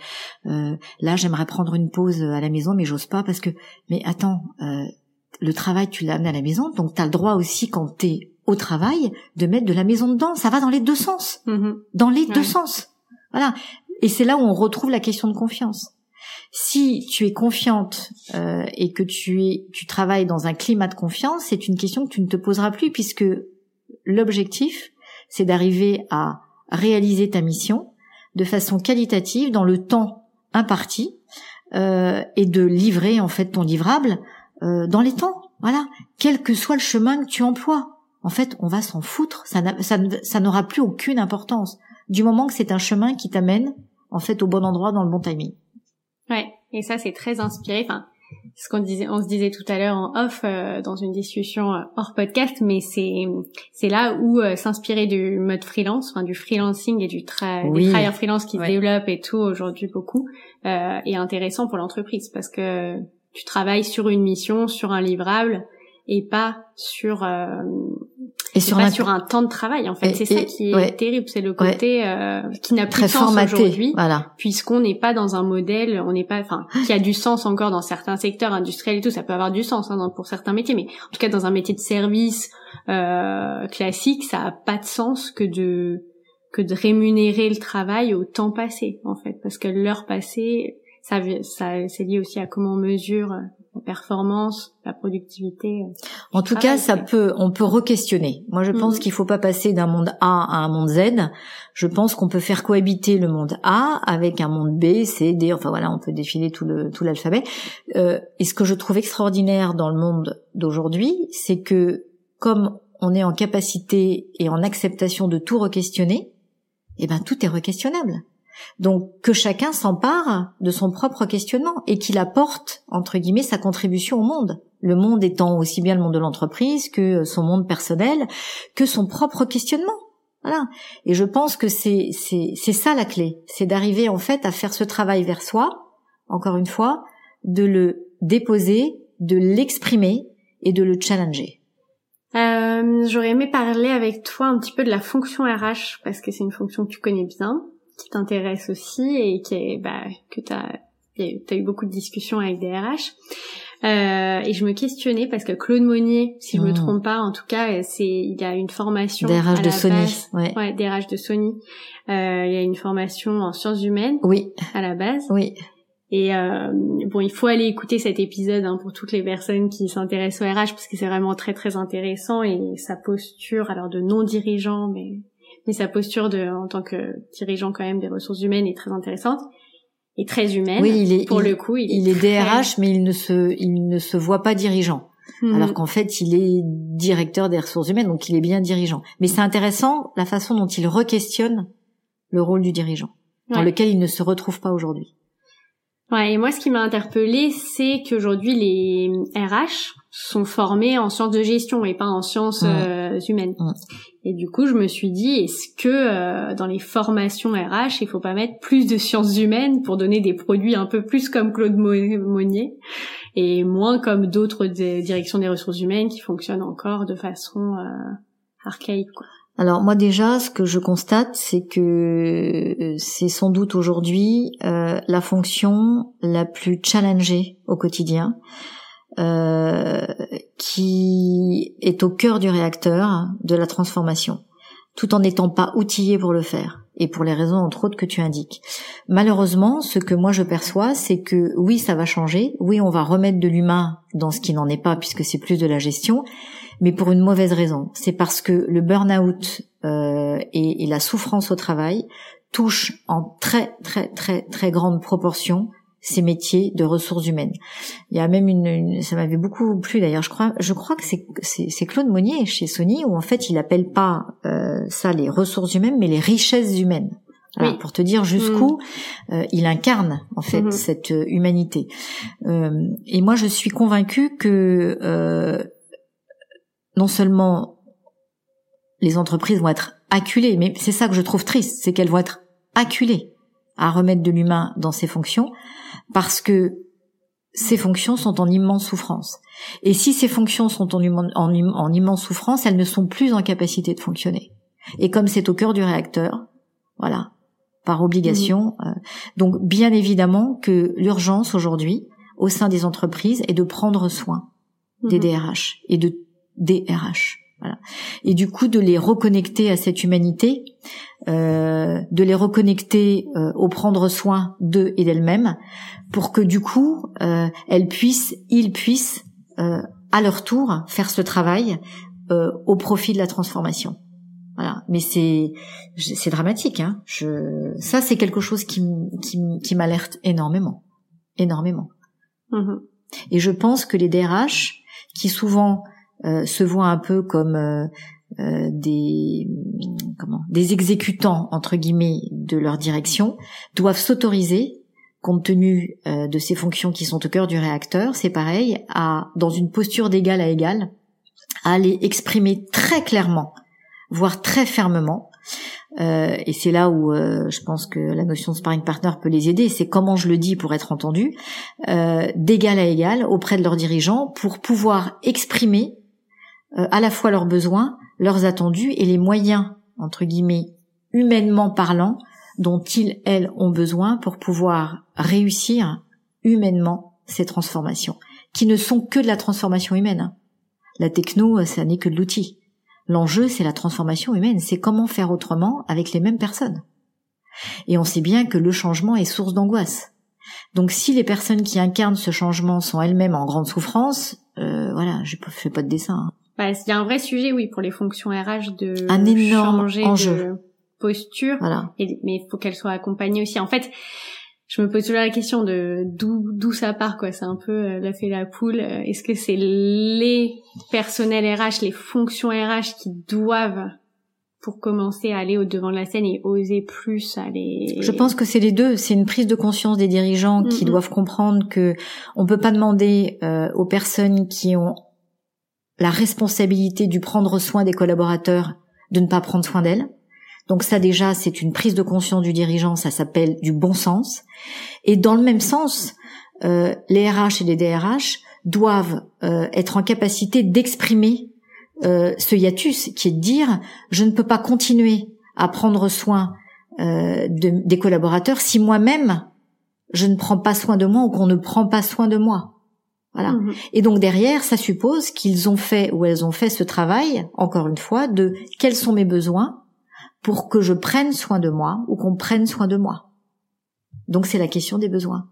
euh, là j'aimerais prendre une pause à la maison mais j'ose pas parce que mais attends le travail tu l'as amené à la maison donc tu as le droit aussi quand tu es au travail de mettre de la maison dedans. Ça va dans les deux sens. Mm-hmm. dans les deux sens. Voilà. Et c'est là où on retrouve la question de confiance. Si tu es confiante et que tu es tu travailles dans un climat de confiance c'est une question que tu ne te poseras plus puisque l'objectif, c'est d'arriver à réaliser ta mission de façon qualitative dans le temps imparti euh, et de livrer en fait ton livrable euh, dans les temps. Voilà, quel que soit le chemin que tu emploies. En fait, on va s'en foutre. Ça, ça n'aura plus aucune importance du moment que c'est un chemin qui t'amène en fait au bon endroit dans le bon timing. Ouais, et ça c'est très inspiré. Ce qu'on disait, on se disait tout à l'heure en off euh, dans une discussion euh, hors podcast, mais c'est c'est là où euh, s'inspirer du mode freelance, enfin du freelancing et du tra des travailleurs freelance qui se développent et tout aujourd'hui beaucoup est intéressant pour l'entreprise parce que tu travailles sur une mission, sur un livrable et pas sur et sur, un... sur un temps de travail en fait. C'est ça qui est terrible c'est le côté euh, qui n'a plus de sens aujourd'hui voilà. puisqu'on n'est pas dans un modèle on n'est pas enfin [GASPS] qui a du sens encore dans certains secteurs industriels et tout. Ça peut avoir du sens hein, pour certains métiers mais en tout cas dans un métier de service euh, classique ça a pas de sens que de que de rémunérer le travail au temps passé en fait. Parce que l'heure passée ça, ça c'est lié aussi à comment on mesure la performance, la productivité. Euh, en tout cas, ça peut, on peut re-questionner. Moi, je pense mhm. qu'il faut pas passer d'un monde A à un monde Z. Je pense qu'on peut faire cohabiter le monde A avec un monde B, C, D. Enfin voilà, on peut défiler tout le tout l'alphabet. Euh, et ce que je trouve extraordinaire dans le monde d'aujourd'hui, c'est que comme on est en capacité et en acceptation de tout re-questionner, eh ben tout est re-questionnable. Donc que chacun s'empare de son propre questionnement et qu'il apporte, entre guillemets, sa contribution au monde. Le monde étant aussi bien le monde de l'entreprise que son monde personnel, que son propre questionnement. Voilà. Et je pense que c'est, c'est, ça la clé. C'est d'arriver en fait à faire ce travail vers soi, encore une fois, de le déposer, de l'exprimer et de le challenger. Euh, j'aurais aimé parler avec toi un petit peu de la fonction RH parce que c'est une fonction que tu connais bien qui t'intéresse aussi et qui est, bah, que t'as, t'as eu beaucoup de discussions avec des RH. Euh, et je me questionnais parce que Claude Monnier, si je me hmm. trompe pas, en tout cas, c'est il a une formation DRH de Sony, ouais. ouais DRH de Sony. Euh, il y a une formation en sciences humaines, oui, à la base, oui. Et euh, bon, il faut aller écouter cet épisode hein, pour toutes les personnes qui s'intéressent au RH parce que c'est vraiment très très intéressant et sa posture, alors de non dirigeant, mais mais sa posture de en tant que dirigeant quand même des ressources humaines est très intéressante et très humaine. Oui, il est pour le coup, il, est, DRH, mais il ne se il ne se voit pas dirigeant. Mhm. Alors qu'en fait, il est directeur des ressources humaines, donc il est bien dirigeant. Mais c'est intéressant la façon dont il re-questionne le rôle du dirigeant, dans lequel il ne se retrouve pas aujourd'hui. Ouais, et moi, ce qui m'a interpellée, c'est qu'aujourd'hui, les RH sont formés en sciences de gestion et pas en sciences euh, humaines. Et du coup, je me suis dit, est-ce que euh, dans les formations RH, il faut pas mettre plus de sciences humaines pour donner des produits un peu plus comme Claude Monnier et moins comme d'autres directions des ressources humaines qui fonctionnent encore de façon euh, archaïque, quoi. Alors moi déjà, ce que je constate, c'est que euh, c'est sans doute aujourd'hui euh, la fonction la plus challengée au quotidien, euh, qui est au cœur du réacteur de la transformation, tout en n'étant pas outillé pour le faire, et pour les raisons entre autres que tu indiques. Malheureusement, ce que moi je perçois, c'est que oui, ça va changer, oui, on va remettre de l'humain dans ce qui n'en est pas, puisque c'est plus de la gestion, mais pour une mauvaise raison. C'est parce que le burn-out euh, et, et, la souffrance au travail touchent en très très très très grande proportion ces métiers de ressources humaines. Il y a même une, ça m'avait beaucoup plu d'ailleurs. Je crois, je crois que c'est c'est Claude Monnier chez Sony où en fait il appelle pas euh, ça les ressources humaines, mais les richesses humaines. Pour te dire jusqu'où mm. euh, il incarne en fait mm-hmm. cette euh, humanité. Euh, et moi je suis convaincue que euh, non seulement les entreprises vont être acculées, mais c'est ça que je trouve triste, c'est qu'elles vont être acculées à remettre de l'humain dans ses fonctions, parce que ces fonctions sont en immense souffrance. Et si ces fonctions sont en, en, immense souffrance, elles ne sont plus en capacité de fonctionner. Et comme c'est au cœur du réacteur, voilà, par obligation. Mhm. Euh, donc bien évidemment que l'urgence aujourd'hui au sein des entreprises est de prendre soin des DRH mhm. et de DRH. Voilà. Et du coup de les reconnecter à cette humanité, euh, de les reconnecter euh, au prendre soin d'eux et d'elles-mêmes, pour que du coup euh, elles puissent, ils puissent euh, à leur tour faire ce travail euh, au profit de la transformation. Voilà. Mais c'est c'est dramatique. Hein. Je, ça c'est quelque chose qui qui, qui m'alerte énormément, énormément. Mm-hmm. Et je pense que les DRH qui souvent se voient un peu comme euh, euh, des comment des exécutants entre guillemets de leur direction doivent s'autoriser compte tenu de ces fonctions qui sont au cœur du réacteur, c'est pareil, à dans une posture d'égal à égal, à aller exprimer très clairement, voire très fermement. Euh, et c'est là où je pense que la notion de sparring partner peut les aider. C'est comment je le dis pour être entendu, euh, d'égal à égal auprès de leurs dirigeants pour pouvoir exprimer euh, à la fois leurs besoins, leurs attendus et les moyens, entre guillemets, humainement parlant, dont ils, elles, ont besoin pour pouvoir réussir humainement ces transformations, qui ne sont que de la transformation humaine. La techno, euh, ça n'est que de l'outil. L'enjeu, c'est la transformation humaine, c'est comment faire autrement avec les mêmes personnes. Et on sait bien que le changement est source d'angoisse. Donc si les personnes qui incarnent ce changement sont elles-mêmes en grande souffrance, euh, voilà, je fais pas de dessin. Hein. Bah, il y a un vrai sujet, oui, pour les fonctions RH de un énorme changer enjeu. de posture. Voilà. mais il faut qu'elle soit accompagnée aussi. En fait, je me pose toujours la question de d'où d'où ça part quoi. C'est un peu euh, la fait la poule. Est-ce que c'est les personnels RH, les fonctions RH qui doivent pour commencer à aller au devant de la scène et oser plus aller. Je pense que c'est les deux. C'est une prise de conscience des dirigeants qui doivent comprendre que on peut pas demander euh, aux personnes qui ont la responsabilité du prendre soin des collaborateurs de ne pas prendre soin d'elles. Donc ça déjà, c'est une prise de conscience du dirigeant, ça s'appelle du bon sens. Et dans le même sens, euh, les RH et les DRH doivent euh, être en capacité d'exprimer euh, ce hiatus, qui est de dire je ne peux pas continuer à prendre soin de, des collaborateurs si moi-même je ne prends pas soin de moi ou qu'on ne prend pas soin de moi. Voilà. Mhm. Et donc derrière, ça suppose qu'ils ont fait ou elles ont fait ce travail, encore une fois, de quels sont mes besoins pour que je prenne soin de moi ou qu'on prenne soin de moi. Donc c'est la question des besoins.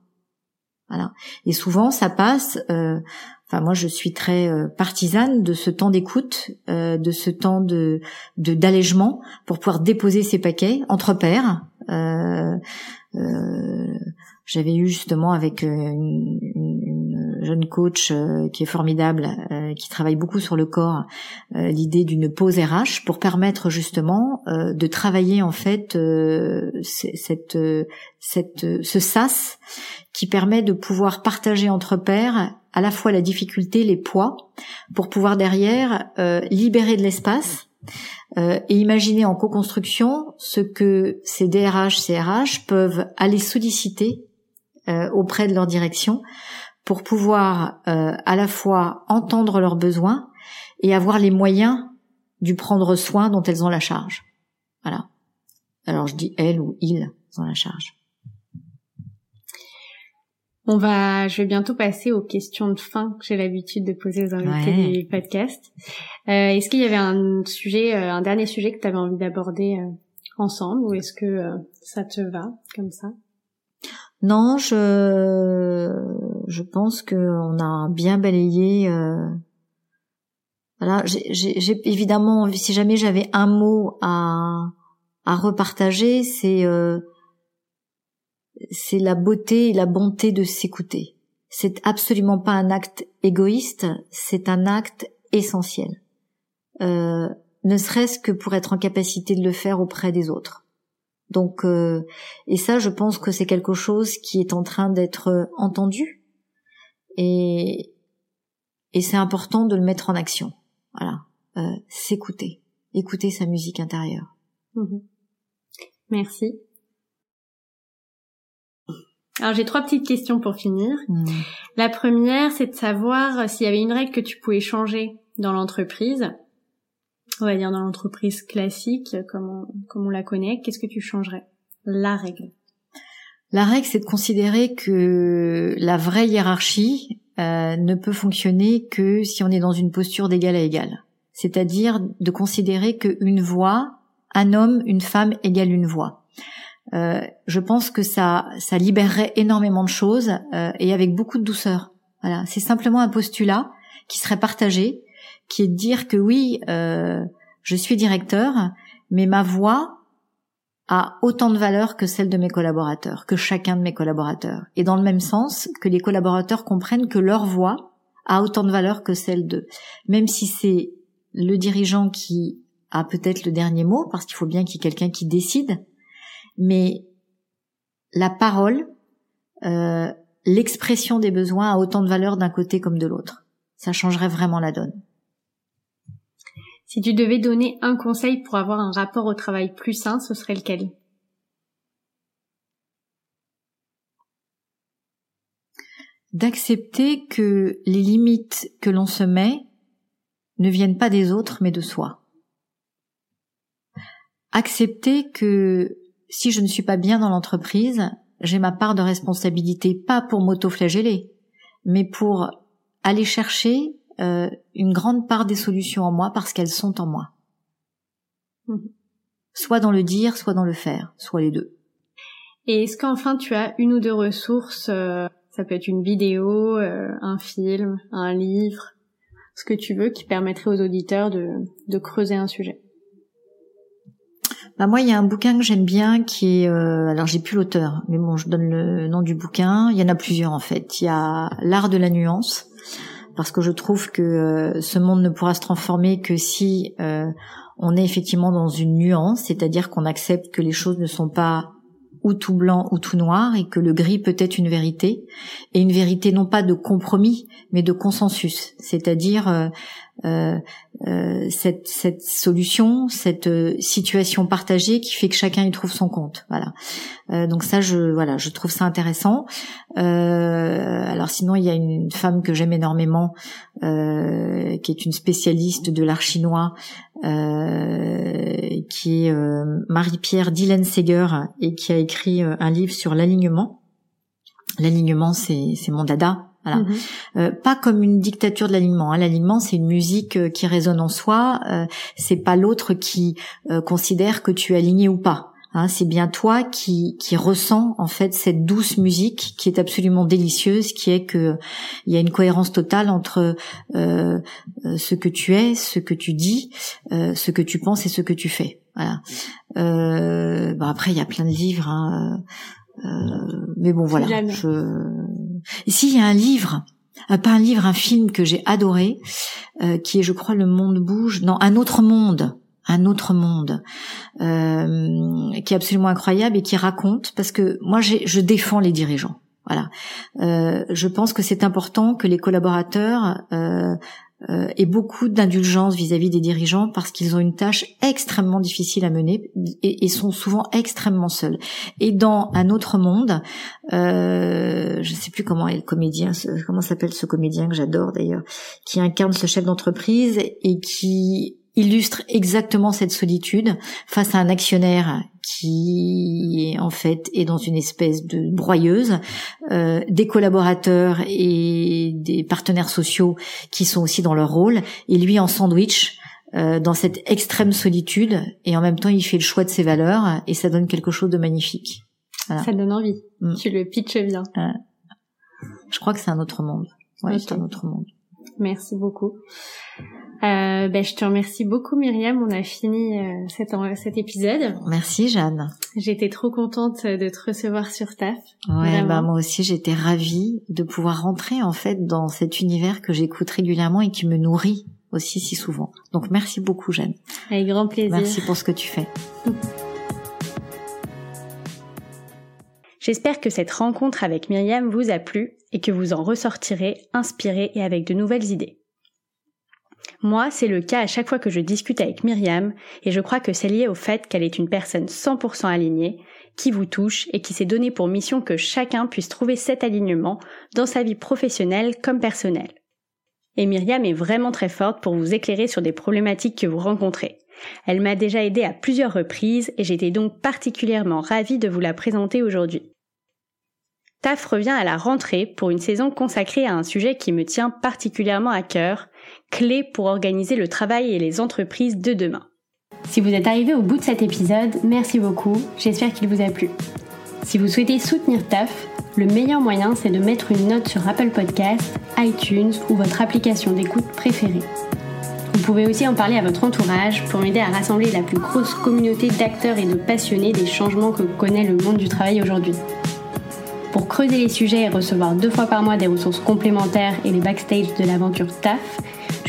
Voilà. Et souvent, ça passe. Euh, enfin, moi, je suis très euh, partisane de ce temps d'écoute, euh, de ce temps de d'allègement pour pouvoir déposer ces paquets entre pairs. J'avais eu justement avec une, jeune coach euh, qui est formidable, euh, qui travaille beaucoup sur le corps, euh, l'idée d'une pause RH pour permettre justement de travailler en fait cette, cette, ce sas qui permet de pouvoir partager entre pairs à la fois la difficulté, les poids, pour pouvoir derrière libérer de l'espace et imaginer en co-construction ce que ces DRH, CRH peuvent aller solliciter auprès de leur direction pour pouvoir euh, à la fois entendre leurs besoins et avoir les moyens du prendre soin dont elles ont la charge. Voilà. Alors je dis elles ou ils ont la charge. On va, je vais bientôt passer aux questions de fin que j'ai l'habitude de poser aux invités du podcast. Euh, est-ce qu'il y avait un sujet, euh, un dernier sujet que tu avais envie d'aborder ensemble ou est-ce que ça te va comme ça? Non, je je pense qu'on a bien balayé euh, voilà, j'ai évidemment, si jamais j'avais un mot à, à repartager, c'est euh, c'est la beauté et la bonté de s'écouter. C'est absolument pas un acte égoïste, c'est un acte essentiel. Euh, ne serait-ce que pour être en capacité de le faire auprès des autres. Donc, euh, et ça, je pense que c'est quelque chose qui est en train d'être entendu, et, et c'est important de le mettre en action. Voilà, euh, s'écouter, écouter sa musique intérieure. Mhm. Merci. Alors j'ai trois petites questions pour finir. Mhm. La première, c'est de savoir s'il y avait une règle que tu pouvais changer dans l'entreprise, on va dire dans l'entreprise classique, comme on, la connaît, qu'est-ce que tu changerais? La règle. La règle, c'est de considérer que la vraie hiérarchie euh, ne peut fonctionner que si on est dans une posture d'égal à égal. C'est-à-dire de considérer qu'une voix, un homme, une femme égale une voix. Euh, je pense que ça, ça libérerait énormément de choses euh, et avec beaucoup de douceur. Voilà, c'est simplement un postulat qui serait partagé qui est de dire que oui, euh, je suis directeur, mais ma voix a autant de valeur que celle de mes collaborateurs, que chacun de mes collaborateurs. Et dans le même sens, que les collaborateurs comprennent que leur voix a autant de valeur que celle d'eux. Même si c'est le dirigeant qui a peut-être le dernier mot, parce qu'il faut bien qu'il y ait quelqu'un qui décide, mais la parole, euh, l'expression des besoins a autant de valeur d'un côté comme de l'autre. Ça changerait vraiment la donne. Si tu devais donner un conseil pour avoir un rapport au travail plus sain, ce serait lequel? D'accepter que les limites que l'on se met ne viennent pas des autres mais de soi. Accepter que si je ne suis pas bien dans l'entreprise, j'ai ma part de responsabilité pas pour m'auto-flageller, mais pour aller chercher euh, une grande part des solutions en moi parce qu'elles sont en moi. Mhm. Soit dans le dire, soit dans le faire, soit les deux. Et est-ce qu'enfin tu as une ou deux ressources euh, Ça peut être une vidéo, euh, un film, un livre, ce que tu veux, qui permettrait aux auditeurs de, de creuser un sujet? Bah moi, il y a un bouquin que j'aime bien qui est, alors j'ai plus l'auteur, mais bon, je donne le nom du bouquin. Il y en a plusieurs en fait. Il y a l'art de la nuance parce que je trouve que euh, ce monde ne pourra se transformer que si euh, on est effectivement dans une nuance, c'est-à-dire qu'on accepte que les choses ne sont pas ou tout blanc ou tout noir et que le gris peut être une vérité et une vérité non pas de compromis mais de consensus, c'est-à-dire euh, euh, euh, cette, cette solution, cette euh, situation partagée qui fait que chacun y trouve son compte. Voilà. Euh, donc ça, je voilà, je trouve ça intéressant. alors sinon, il y a une femme que j'aime énormément, qui est une spécialiste de l'art chinois, qui est Marie-Pierre Dylan Seger et qui a écrit un livre sur l'alignement. L'alignement, c'est mon dada. Voilà. Mhm. Euh, pas comme une dictature de l'alignement. Hein. L'alignement, c'est une musique euh, qui résonne en soi. Euh, c'est pas l'autre qui considère que tu es aligné ou pas. Hein. c'est bien toi qui, qui ressens en fait cette douce musique qui est absolument délicieuse, qui est que il y a une cohérence totale entre ce que tu es, ce que tu dis, ce que tu penses et ce que tu fais. Voilà. Bah, après, il y a plein de livres. Hein, mais bon, voilà. Je Ici, il y a un livre, euh, pas un livre, un film que j'ai adoré, euh, qui est, je crois, Le Monde bouge. Non, Un autre monde un autre monde euh, qui est absolument incroyable et qui raconte parce que moi je défends les dirigeants voilà je pense que c'est important que les collaborateurs euh, et beaucoup d'indulgence vis-à-vis des dirigeants parce qu'ils ont une tâche extrêmement difficile à mener et, et sont souvent extrêmement seuls. Et dans un autre monde, euh, je ne sais plus comment est le comédien, comment s'appelle ce comédien que j'adore d'ailleurs, qui incarne ce chef d'entreprise et qui illustre exactement cette solitude face à un actionnaire qui en fait est dans une espèce de broyeuse, euh, des collaborateurs et des partenaires sociaux qui sont aussi dans leur rôle, et lui en sandwich euh, dans cette extrême solitude, et en même temps il fait le choix de ses valeurs, et ça donne quelque chose de magnifique. Ça donne envie. Mm. Tu le pitches bien. je crois que c'est un autre monde. Ouais, c'est un autre monde. Merci beaucoup. Euh, ben, je te remercie beaucoup Myriam, on a fini euh, cet, cet épisode. Merci Jeanne. J'étais trop contente de te recevoir sur TAF. Ouais, bah moi aussi j'étais ravie de pouvoir rentrer en fait dans cet univers que j'écoute régulièrement et qui me nourrit aussi si souvent. Donc merci beaucoup Jeanne. Avec grand plaisir. Merci pour ce que tu fais. J'espère que cette rencontre avec Myriam vous a plu et que vous en ressortirez inspiré et avec de nouvelles idées. Moi, c'est le cas à chaque fois que je discute avec Myriam, et je crois que c'est lié au fait qu'elle est une personne 100% alignée, qui vous touche et qui s'est donné pour mission que chacun puisse trouver cet alignement dans sa vie professionnelle comme personnelle. Et Myriam est vraiment très forte pour vous éclairer sur des problématiques que vous rencontrez. Elle m'a déjà aidé à plusieurs reprises et j'étais donc particulièrement ravie de vous la présenter aujourd'hui. TAF revient à la rentrée pour une saison consacrée à un sujet qui me tient particulièrement à cœur, clé pour organiser le travail et les entreprises de demain. Si vous êtes arrivé au bout de cet épisode, merci beaucoup, j'espère qu'il vous a plu. Si vous souhaitez soutenir TAF, le meilleur moyen c'est de mettre une note sur Apple Podcasts, iTunes ou votre application d'écoute préférée. Vous pouvez aussi en parler à votre entourage pour m'aider à rassembler la plus grosse communauté d'acteurs et de passionnés des changements que connaît le monde du travail aujourd'hui. Pour creuser les sujets et recevoir deux fois par mois des ressources complémentaires et les backstage de l'aventure TAF,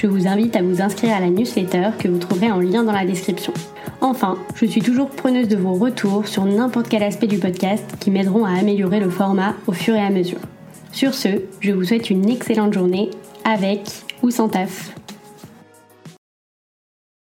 je vous invite à vous inscrire à la newsletter que vous trouverez en lien dans la description. Enfin, je suis toujours preneuse de vos retours sur n'importe quel aspect du podcast qui m'aideront à améliorer le format au fur et à mesure. Sur ce, je vous souhaite une excellente journée avec ou sans taf.